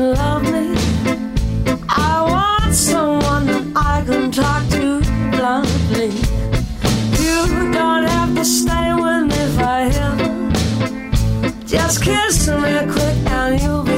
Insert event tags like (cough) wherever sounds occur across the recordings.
love me. I want someone that I can talk to bluntly. You don't have to stay with me forever. Just kiss me quick and you'll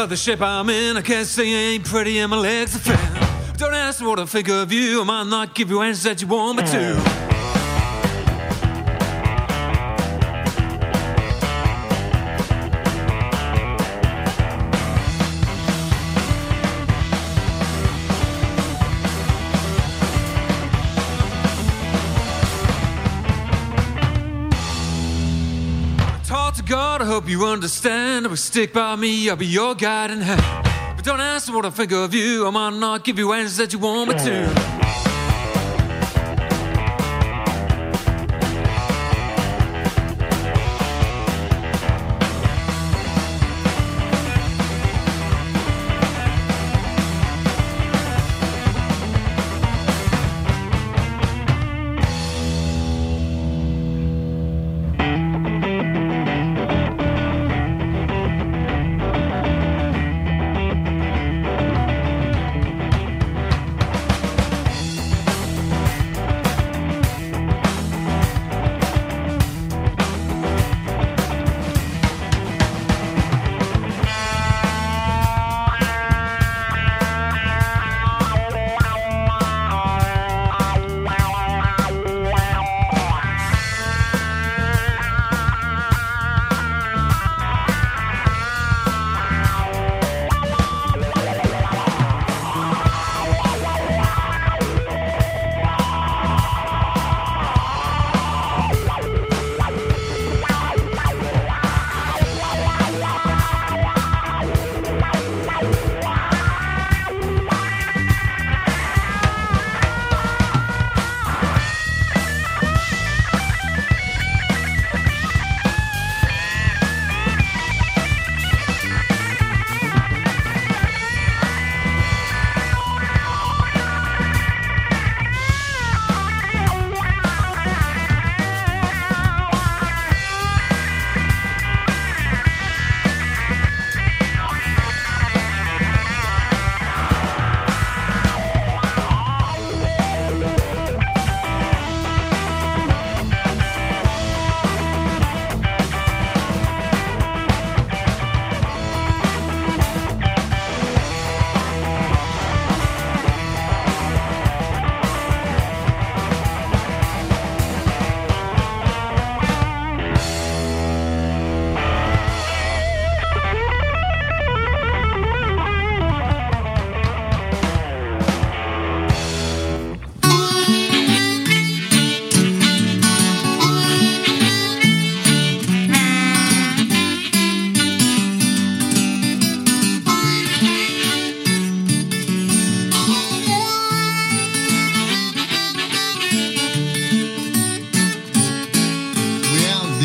But the shape I'm in, I can't say ain't pretty and my legs are thin. Don't ask me what I think of you, I might not give you answers that you want me to. you understand. Will stick by me, I'll be your guiding hand. But don't ask me what I think of you. I might not give you answers that you want me to.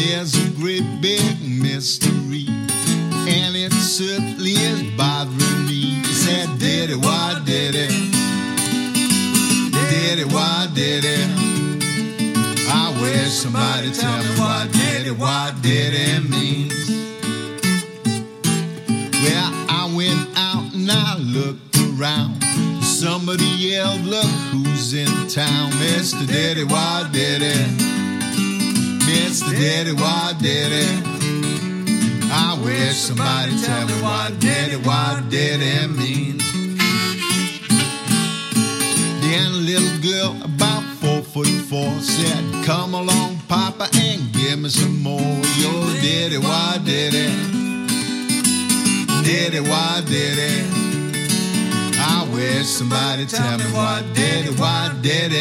There's a great big mystery, and it certainly is bothering me. He said, Daddy, why did it? Daddy, why did it? I wish somebody tell me what Daddy, why did it means. Well, I went out and I looked around. Somebody yelled, Look who's in town, Mr. Daddy, why did it? Mr. Daddy, why it? I wish somebody tell me what did it, what did it mean. Then a little girl about four foot four said, Come along, Papa, and give me some more. Yo, did it, why did it? It, why did it? I wish somebody tell me what it, what it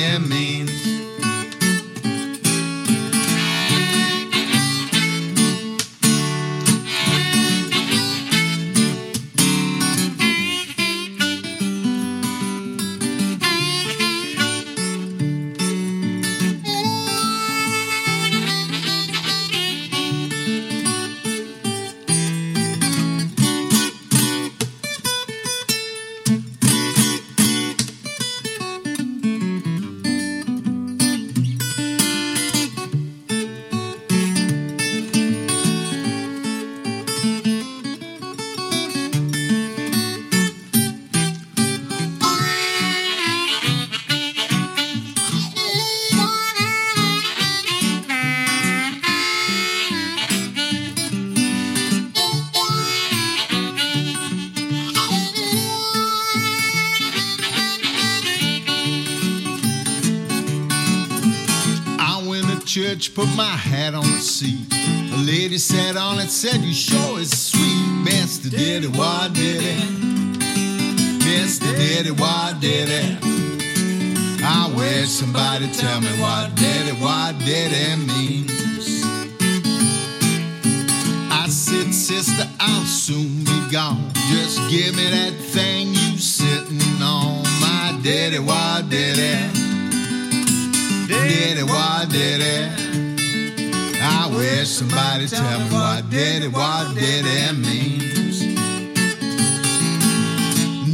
church, put my hat on the seat. A lady sat on it, said, You sure is sweet. Mr. Did it, why did it? Mr. Did it, why did it? I wish somebody tell me what did it, what did it means. I said, sister, I'll soon be gone. Just give me that thing you sitting on. My daddy, why did it? Did it, why did it? I wish somebody tell me what did it, what did it means.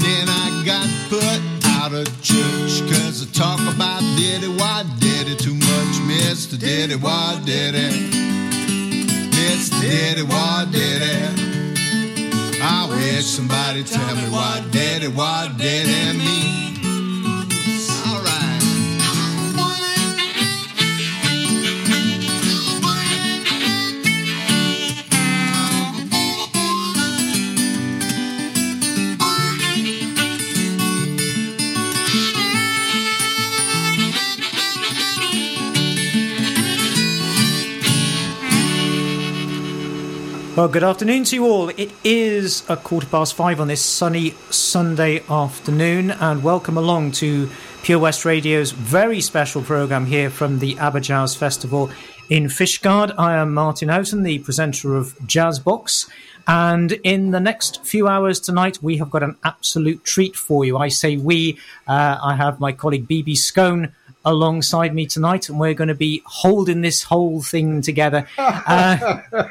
Then I got put out of church cause I talk about did it, why did it too much. Mr. Did it, why did it? Mr. Did it, why did it? I wish somebody tell me what did it, what did it mean. Well, good afternoon to you all. It is a quarter past five on this sunny Sunday afternoon, and welcome along to Pure West Radio's very special program here from the AberJazz Festival in Fishguard. I am Martyn Oughton, the presenter of Jazz Box, and in the next few hours tonight, we have got an absolute treat for you. I say we, uh, I have my colleague BB Skone alongside me tonight, and we're going to be holding this whole thing together. (laughs) Uh,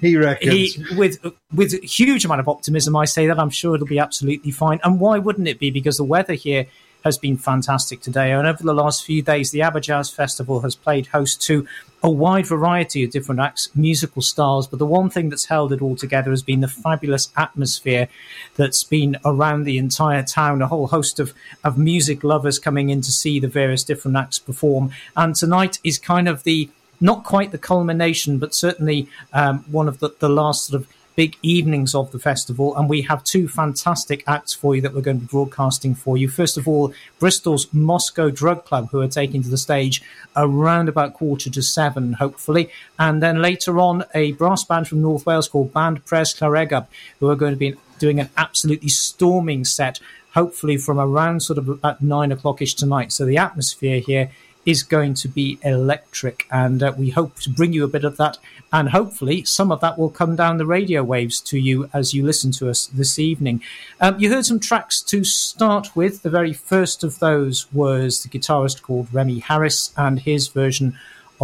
he reckons. he, with with a huge amount of optimism, I say that I'm sure it'll be absolutely fine. And why wouldn't it be? Because the weather here has been fantastic today, and over the last few days, the AberJazz Festival has played host to a wide variety of different acts, musical styles. But the one thing that's held it all together has been the fabulous atmosphere that's been around the entire town. A whole host of of music lovers coming in to see the various different acts perform, and tonight is kind of the not quite the culmination, but certainly um, one of the, the last sort of big evenings of the festival. And we have two fantastic acts for you that we're going to be broadcasting for you. First of all, Bristol's Moscow Drug Club, who are taking to the stage around about quarter to seven, hopefully. And then later on, a brass band from North Wales called Band Pres Llareggub, who are going to be doing an absolutely storming set, hopefully from around sort of about nine o'clockish tonight. So the atmosphere here is going to be electric, and uh, we hope to bring you a bit of that, and hopefully some of that will come down the radio waves to you as you listen to us this evening. Um, you heard some tracks to start with. The very first of those was the guitarist called Remy Harris and his version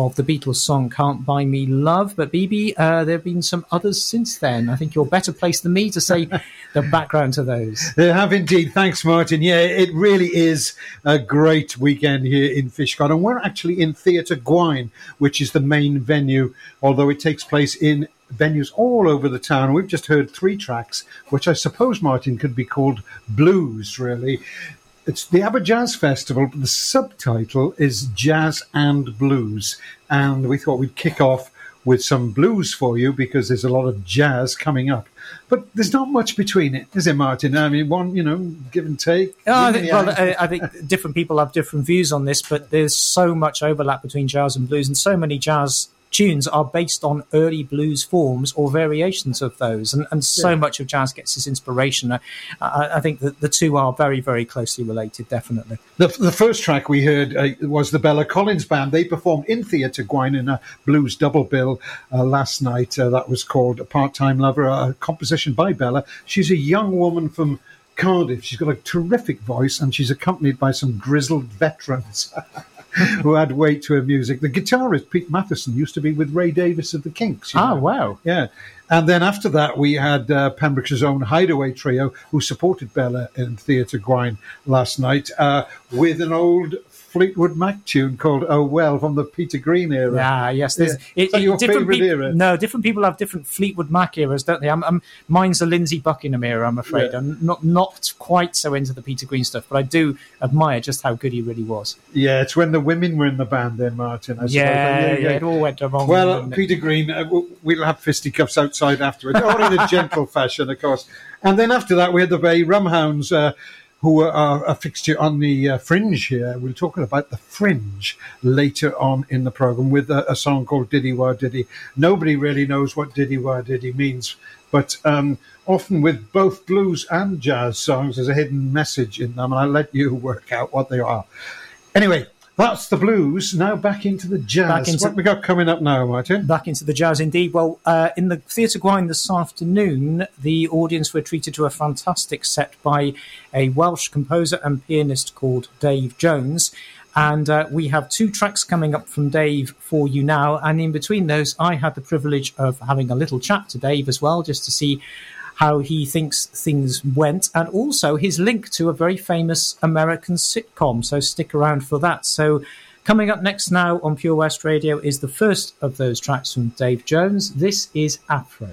of the Beatles song Can't Buy Me Love. But BB, uh, there have been some others since then. I think you're better placed than me to say (laughs) the background to those. They have indeed. Thanks, Martyn. Yeah, it really is a great weekend here in Fishguard. And we're actually in Theatre Gwaun, which is the main venue, although it takes place in venues all over the town. We've just heard three tracks, which I suppose, Martyn, could be called blues, really. It's the AberJazz Festival, but the subtitle is Jazz and Blues. And we thought we'd kick off with some blues for you because there's a lot of jazz coming up. But there's not much between it, is there, Martyn? I mean, one, you know, give and take. Oh, I think, well. I, I think different people have different views on this, but there's so much overlap between jazz and blues, and so many jazz tunes are based on early blues forms or variations of those, and, and so Yeah. much of jazz gets its inspiration. I, I, I think that the two are very, very closely related, definitely. The, the first track we heard uh, was the Bella Collins Band. They performed in Theatre Gwaun in a blues double bill uh, last night. Uh, that was called A Part Time Lover, a composition by Bella. She's a young woman from Cardiff. She's got a terrific voice and she's accompanied by some grizzled veterans. (laughs) (laughs) Who add weight to her music? The guitarist Pete Matheson used to be with Ray Davies of the Kinks. you Ah, know. wow. Yeah. And then after that, we had uh, Pembrokeshire's own Hideaway Trio, who supported Bella in Theatre Gwaun last night uh, with an old Fleetwood Mac tune called "Oh Well" from the Peter Green era. Ah, yes. There's, Yeah. Is that your different peop- era? No, different people have different Fleetwood Mac eras, don't they? I'm, I'm, mine's a Lindsey Buckingham era, I'm afraid. Yeah. I'm not not quite so into the Peter Green stuff, but I do admire just how good he really was. Yeah, it's when the women were in the band, then Martyn. I suppose. Yeah, yeah, it all went wrong. Well, it? Peter Green, uh, we'll have fisticuffs outside afterwards, or in a (laughs) gentle fashion, of course. And then after that, we had the Bay Rumhounds, uh, who are a fixture on the uh, Fringe here. We're talking about the Fringe later on in the program with a, a song called Diddy Wah Diddy. Nobody really knows what Diddy Wah Diddy means, but um, often with both blues and jazz songs, there's a hidden message in them, and I'll let you (laughs) work out what they are. Anyway, that's the blues. Now back into the jazz. Back into- what we got coming up now, Martyn? back into the jazz indeed. Well, uh, in the Theatre Gwaun this afternoon, the audience were treated to a fantastic set by a Welsh composer and pianist called Dave Jones. And uh, we have two tracks coming up from Dave for you now. And in between those, I had the privilege of having a little chat to Dave as well, just to see how he thinks things went, and also his link to a very famous American sitcom. So stick around for that. So, coming up next now on Pure West Radio is the first of those tracks from Dave Jones. This is Afro.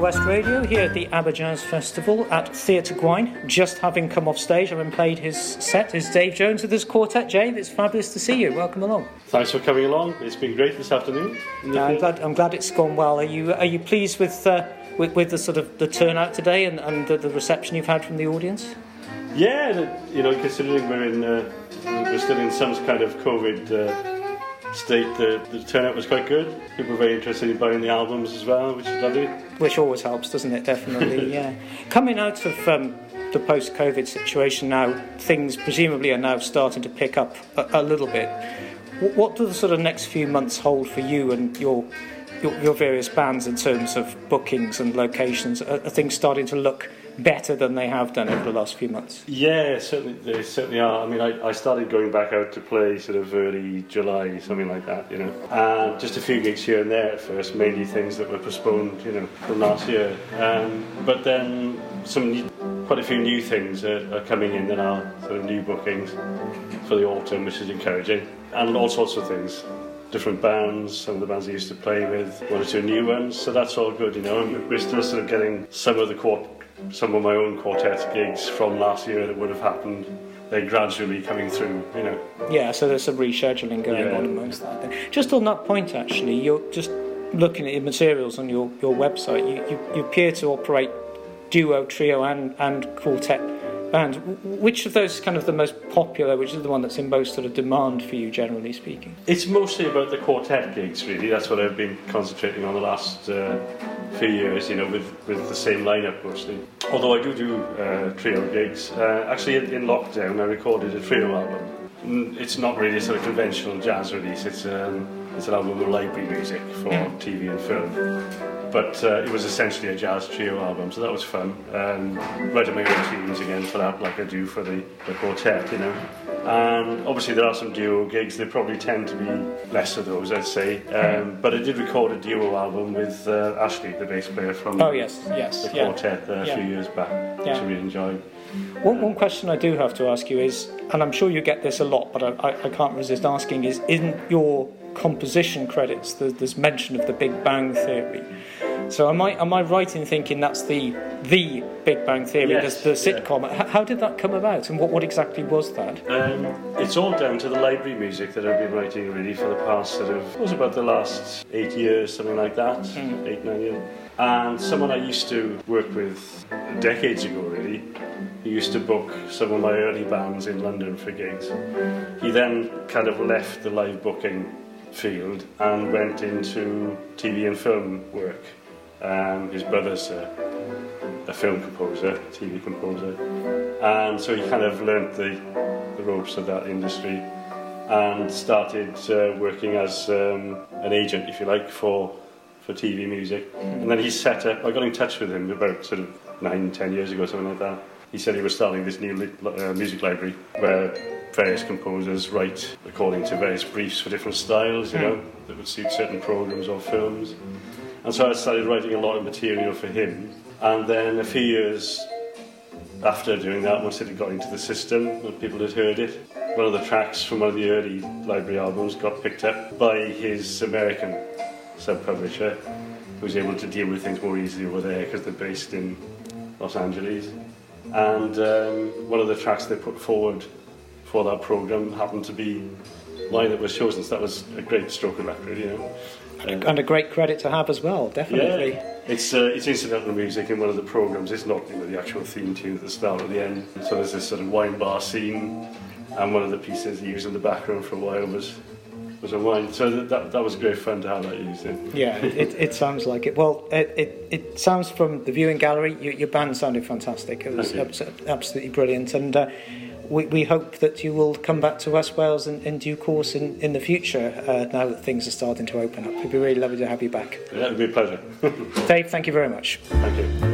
West Radio here at the AberJazz Festival at Theatre Gwaun. Just having come off stage, having played his set, is Dave Jones with his quartet. Jay, it's fabulous to see you. Welcome along. Thanks for coming along. It's been great this afternoon. the I'm glad, I'm glad it's gone well. Are you are you pleased with uh, with, with the sort of the turnout today and, and the, the reception you've had from the audience? Yeah, you know, considering we're in, uh, we're still in some kind of COVID uh, state, the, the turnout was quite good. People were very interested in buying the albums as well, which is lovely. Which always helps, doesn't it? Definitely, (laughs) yeah. Coming out of um, the post-COVID situation now, things presumably are now starting to pick up a, a little bit. What do the sort of next few months hold for you and your, your your various bands in terms of bookings and locations? Are, are things starting to look better than they have done over the last few months? Yeah, certainly they certainly are. I mean, I, I started going back out to play sort of early July, something like that, you know. And just a few gigs here and there at first, mainly things that were postponed, you know, from last year. Um, but then some new, quite a few new things are, are coming in that are sort of new bookings for the autumn, which is encouraging, and all sorts of things. Different bands, some of the bands I used to play with, one or two new ones, so that's all good, you know. And we're still sort of getting some of the quart- some of my own quartet gigs from last year that would have happened. They're gradually coming through, you know. Yeah, so there's some rescheduling going Yeah. on amongst that. Then. Just on that point, actually, you're just looking at your materials on your, your website. You, you, you appear to operate duo, trio, and, and quartet bands. Which of those is kind of the most popular? Which is the one that's in most sort of demand for you, generally speaking? It's mostly about the quartet gigs, really. That's what I've been concentrating on the last uh, few years, you know, with, with the same lineup mostly. Although I do do uh, trio gigs. Uh, actually, in, in lockdown, I recorded a trio album. Mm, It's not really a sort of conventional jazz release. It's um, it's an album of library music for TV and film. But uh, it was essentially a jazz trio album, so that was fun. Um, writing my own tunes again for that, like I do for the, the quartet, you know. And obviously there are some duo gigs. They probably tend to be less of those, I'd say. Um, but I did record a duo album with uh, Ashley, the bass player from Oh, yes, yes, the yeah. quartet uh, a Yeah. few years back, which Yeah. I really enjoyed. One, one question I do have to ask you is, and I'm sure you get this a lot, but I, I, I can't resist asking, is in your composition credits, there, there's mention of the Big Bang Theory. So am I am I right in thinking that's the the Big Bang Theory, Yes, the, the sitcom? H- How did that come about, and what, what exactly was that? Um, it's all down to the library music that I've been writing really for the past sort of, it was about the last eight years, something like that, eight, nine years. And someone I used to work with decades ago really, he used to book some of my early bands in London for gigs. He then kind of left the live booking field and went into TV and film work. Um, his brother's a, a film composer, TV composer, and so he kind of learnt the, the ropes of that industry and started uh, working as um, an agent, if you like, for for TV music. And then he set up. I got in touch with him about sort of nine, ten years ago, something like that. He said he was starting this new uh, music library where various composers write according to various briefs for different styles, you know, that would suit certain programs or films. And so I started writing a lot of material for him. And then a few years after doing that, once it had got into the system and people had heard it, one of the tracks from one of the early library albums got picked up by his American sub-publisher, who was able to deal with things more easily over there because they're based in Los Angeles. And um, one of the tracks they put forward for that program happened to be mine that was chosen. So that was a great stroke of luck, really. You know? Um, And a great credit to have as well, definitely. yeah, it's uh, it's incidental music in one of the programs. It's not you know, the actual theme tune at the start or the end. So there's this sort of wine bar scene, and one of the pieces he used in the background for a while was was. So that that, that was great fun to have that in. Yeah, it, it sounds like it. Well, it, it, it sounds from the viewing gallery, your, your band sounded fantastic. It was absolutely brilliant. And uh, we, we hope that you will come back to West Wales in, in due course in, in the future uh, now that things are starting to open up. It'd be really lovely to have you back. Yeah, it'd be a pleasure. (laughs) Dave, thank you very much. Thank you.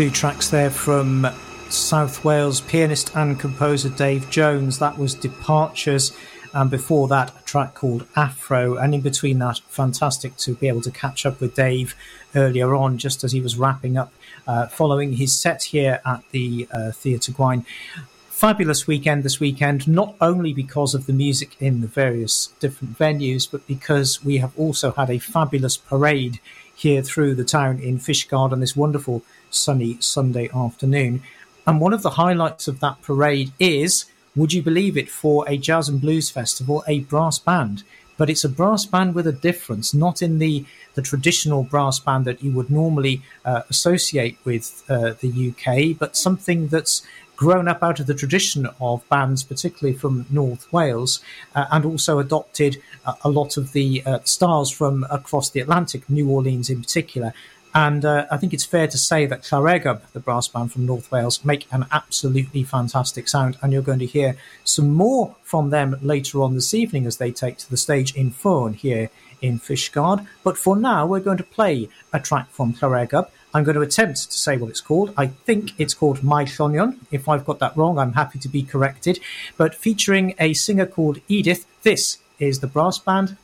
Two tracks there from South Wales pianist and composer Dave Jones. That was Departures, and before that, a track called Afro. And in between that, fantastic to be able to catch up with Dave earlier on, just as he was wrapping up, uh, following his set here at the uh, Theatre Gwaun fabulous weekend this weekend, not only because of the music in the various different venues, but because we have also had a fabulous parade here through the town in Fishguard on this wonderful sunny Sunday afternoon. And one of the highlights of that parade is, would you believe it, for a jazz and blues festival, a brass band. But it's a brass band with a difference, not in the, the traditional brass band that you would normally uh, associate with uh, the UK, but something that's grown up out of the tradition of bands, particularly from North Wales, uh, and also adopted uh, a lot of the uh, styles from across the Atlantic, New Orleans in particular. And uh, I think it's fair to say that Llareggub, the brass band from North Wales, make an absolutely fantastic sound. And you're going to hear some more from them later on this evening as they take to the stage in Ffwrn here in Fishguard. But for now, we're going to play a track from Llareggub. I'm going to attempt to say what it's called. I think it's called My Llonion. If I've got that wrong, I'm happy to be corrected. But featuring a singer called Edith, this is the brass band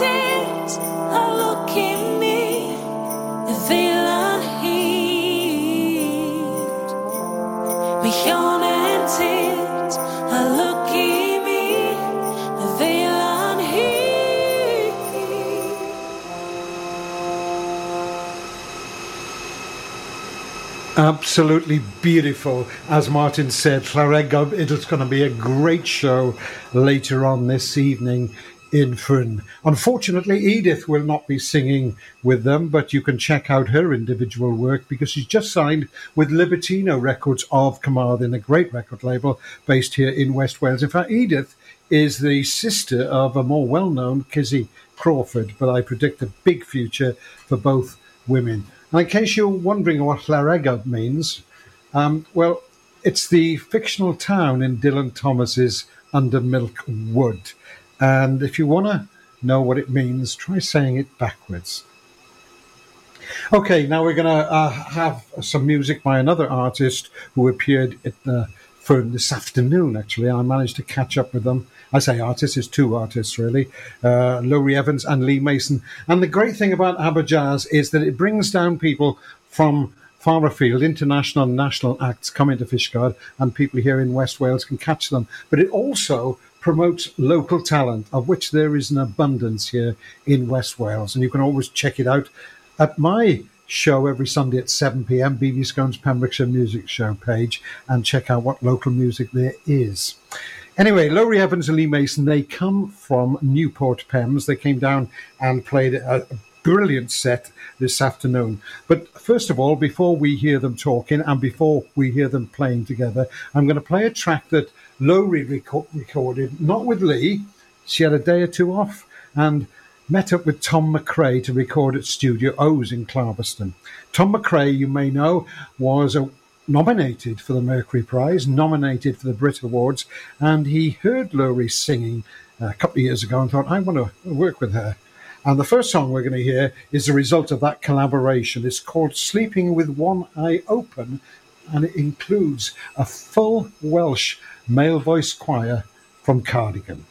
Llareggub. absolutely beautiful. As Martin said, Llareggub, it is going to be a great show later on this evening in Ffwrn. Unfortunately, Edith will not be singing with them, but you can check out her individual work because she's just signed with Libertino Records of Carmarthen, a great record label based here in West Wales. In fact, Edith is the sister of a more well known Kizzy Crawford, but I predict a big future for both women. And in case you're wondering what Llareggub means, um, well, it's the fictional town in Dylan Thomas's Under Milk Wood. And if you want to know what it means, try saying it backwards. Okay, now we're going to uh, have some music by another artist who appeared at the Ffwrn this afternoon, actually. I managed to catch up with them. I say artists, it's two artists, really uh, Evans and Lee Mason. And the great thing about AberJazz is that it brings down people from far afield, international and national acts come into Fishguard, and people here in West Wales can catch them. But it also promotes local talent, of which there is an abundance here in West Wales. And you can always check it out at my show every Sunday at 7 pm, BB Skone's Pembrokeshire Music Show page, and check out what local music there is. Anyway, Laurie Evans and Lee Mason, they come from Newport Pems. They came down and played a brilliant set this afternoon. But first of all, before we hear them talking and before we hear them playing together, I'm going to play a track that Laurie reco- recorded, not with Lee. She had a day or two off and met up with Tom McRae to record at Studio O's in Clarbeston. Tom McRae, you may know, was a nominated for the Mercury Prize, nominated for the Brit Awards, and he heard Laurie singing uh, a couple of years ago and thought, I want to work with her. And the first song we're going to hear is the result of that collaboration. It's called Sleeping with One Eye Open, and it includes a full Welsh male voice choir from Cardigan.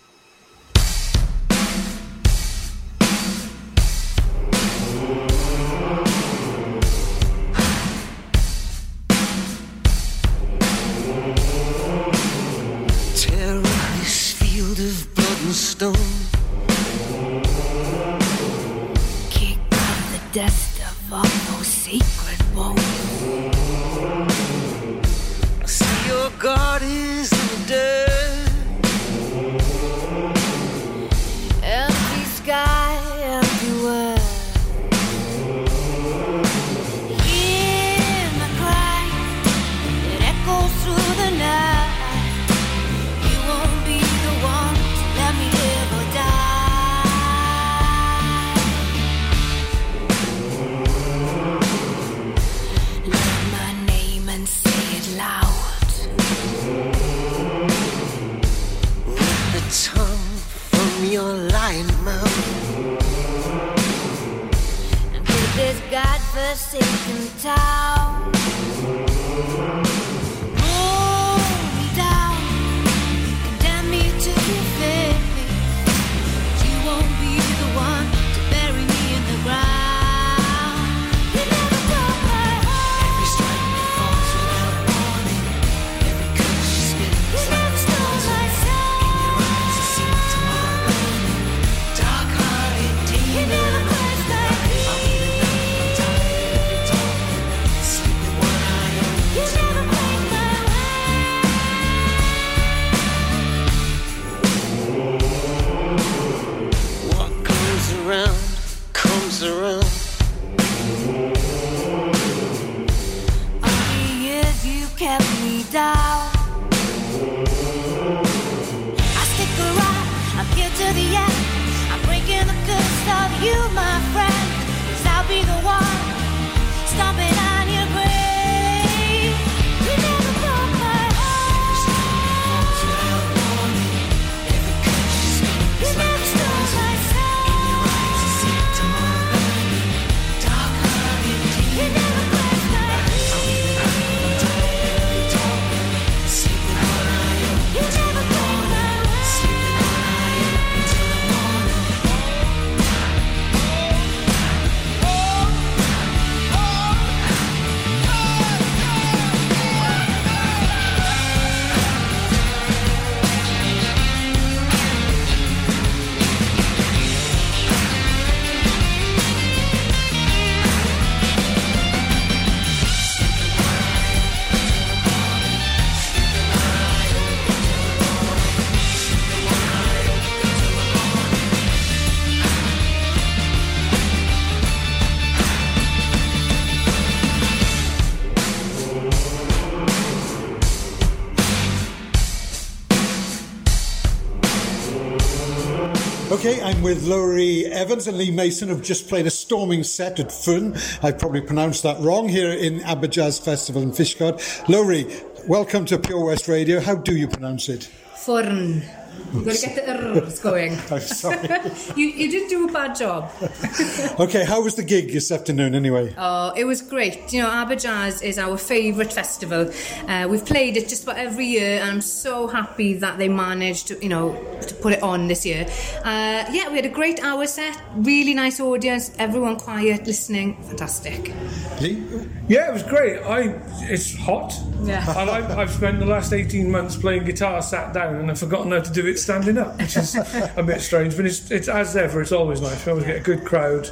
Okay, I'm with Laurie Evans and Lee Mason, who've just played a storming set at Fun. I probably pronounced that wrong here in AberJazz Festival in Fishguard. Laurie, welcome to Pure West Radio. How do you pronounce it? Ffwrn. You've got to get the R's going. (laughs) I'm sorry. (laughs) you, you didn't do a bad job. (laughs) okay, how was the gig this afternoon anyway? Oh, it was great. You know, AberJazz is our favourite festival. Uh, we've played it just about every year, and I'm so happy that they managed to, you know, to put it on this year. Uh, yeah, we had a great hour set, really nice audience, everyone quiet, listening, fantastic. Lee? Yeah, it was great. I it's hot. Yeah. And I've, I've spent the last 18 months playing guitar sat down and I've forgotten how to do it standing up, which is a bit strange. But it's, it's as ever, it's always nice. We always get a good crowd.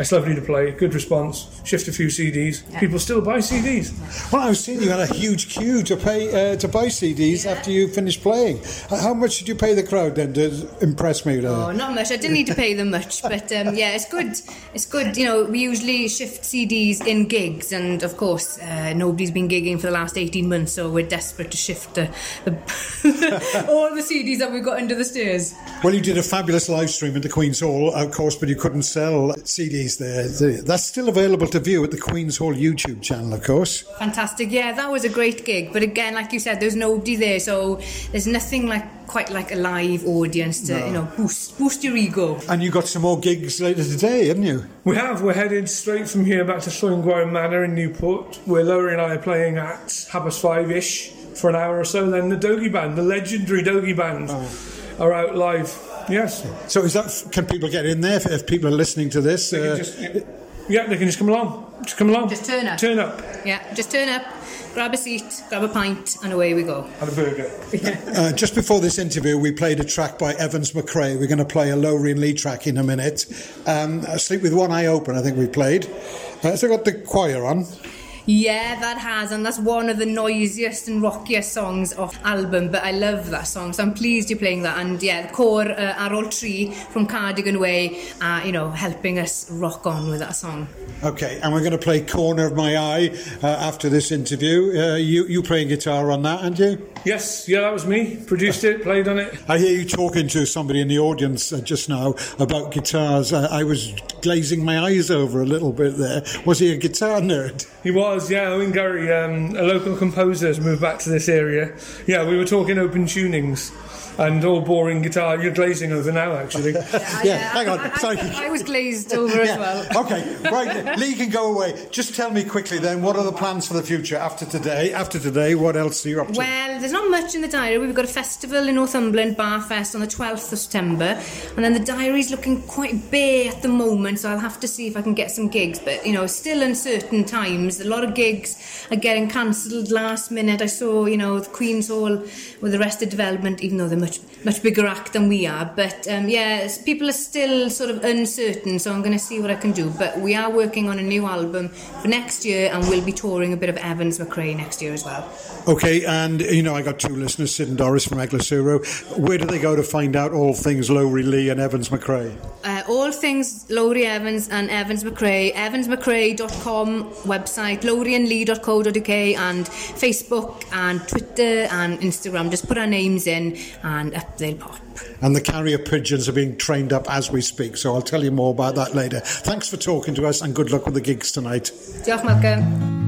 It's lovely to play, good response. Shift a few CDs. People still buy CDs. Well, I was seeing you had a huge queue to pay uh, to buy CDs after you finished playing. How much did you pay the crowd then to impress me? There? Oh, not much. I didn't need to pay them much, but um, yeah, it's good. It's good. You know, we usually shift CDs in gigs, and of course, uh, nobody's been gigging for the last eighteen months, so we're desperate to shift the, the (laughs) all the CDs that we've got under the stairs. Well, you did a fabulous live stream at the Queen's Hall, of course, but you couldn't sell CDs there. That's still available to view at the Queen's Hall YouTube channel, of course. Fantastic. Yeah, that was a great gig. But again, like you said, there's nobody there, so there's nothing like quite like a live audience to you know boost boost your ego. And you got some more gigs later today, haven't you? We have. We're headed straight from here back to Llwyngwair Manor in Newport, where Laurie and I are playing at half past five ish for an hour or so. And then the Dogie Band, the legendary Dogie Band, oh. are out live. Yes. So is that? Can people get in there if, if people are listening to this? They Uh, just, yeah, they can just come along. Just come along. Just turn up. Turn up. Yeah, just turn up, grab a seat, grab a pint, and away we go. And a burger. (laughs) Uh, just before this interview, we played a track by Evans McRae. We're going to play a Laurie and Lee track in a minute. Um, Sleep with One Eye Open, I think we played. Uh, so got the choir on. Yeah, that has, and that's one of the noisiest and rockiest songs off album. But I love that song, so I'm pleased you're playing that. And yeah, the core uh, are all tree from Cardigan Way, uh, you know, helping us rock on with that song. Okay, and we're going to play Corner of My Eye uh, after this interview. Uh, you, you playing guitar on that, aren't you? Yes, yeah, that was me. Produced it, played on it. I hear you talking to somebody in the audience uh, just now about guitars. Uh, I was glazing my eyes over a little bit there. Was he a guitar nerd? He was, yeah. Owen Gurry, um, a local composer, has moved back to this area. Yeah, we were talking open tunings and all boring guitar. You're glazing over now, actually. (laughs) yeah, hang on. Sorry. I, I was glazed over as well. (laughs) Okay, right. Lee can go away. Just tell me quickly then, what are the plans for the future after today? After today, what else are you up to? Well, there's not much in the diary. We've got a festival in Northumberland, Barfest, on the 12th of September, and then the diary's looking quite bare at the moment, so I'll have to see if I can get some gigs. But you know, still uncertain times. A lot of gigs are getting cancelled last minute. I saw, you know, the Queen's Hall with Arrested Development, even though they're much much bigger act than we are. But um, yeah, people are still sort of uncertain, so I'm going to see what I can do. But we are working on a new album for next year, and we'll be touring a bit of Evans McRae next year as well. Okay, and you know, I got two listeners, Sid and Doris from Eglwyswrw. Where do they go to find out all things Laurie Lee and Evans McRae? Uh, all things Laurie Evans and Evans McRae, evansmcrae.com website, laurieandlee.co.uk and Facebook and Twitter and Instagram. Just put our names in and up they'll pop. And the carrier pigeons are being trained up as we speak, so I'll tell you more about that later. Thanks for talking to us and good luck with the gigs tonight. Diolch Malcolm.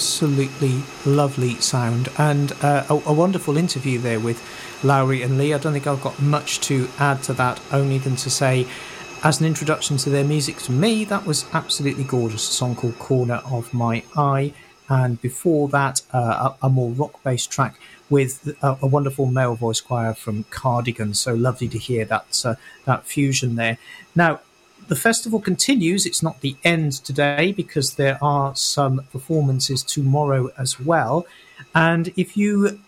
Absolutely lovely sound and uh, a, a wonderful interview there with Laurie and Lee. I don't think I've got much to add to that, only than to say, as an introduction to their music to me, that was absolutely gorgeous. A song called Corner of My Eye. And before that, uh, a, a more rock based track with a, a wonderful male voice choir from Cardigan. So lovely to hear that, uh, that fusion there. Now, the festival continues. It's not the end today because there are some performances tomorrow as well. And if you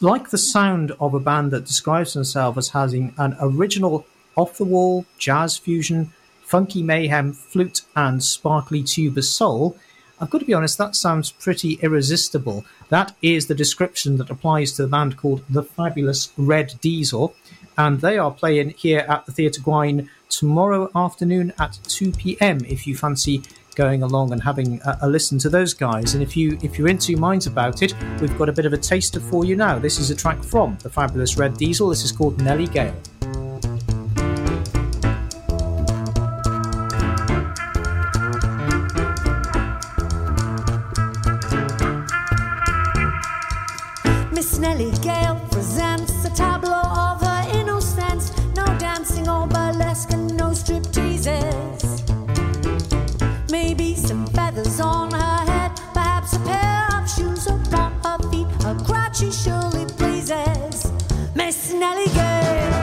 like the sound of a band that describes themselves as having an original off the wall jazz fusion, funky mayhem, flute, and sparkly tuba soul, I've got to be honest, that sounds pretty irresistible. That is the description that applies to the band called The Fabulous Red Diesel. And they are playing here at the Theatre Gwaun tomorrow afternoon at 2 p.m. if you fancy going along and having a, a listen to those guys. And if you if you're in two minds about it, we've got a bit of a taster for you now. This is a track from The Fabulous Red Diesel. This is called Nelly Gale. She surely pleases. Miss Nellie Gale,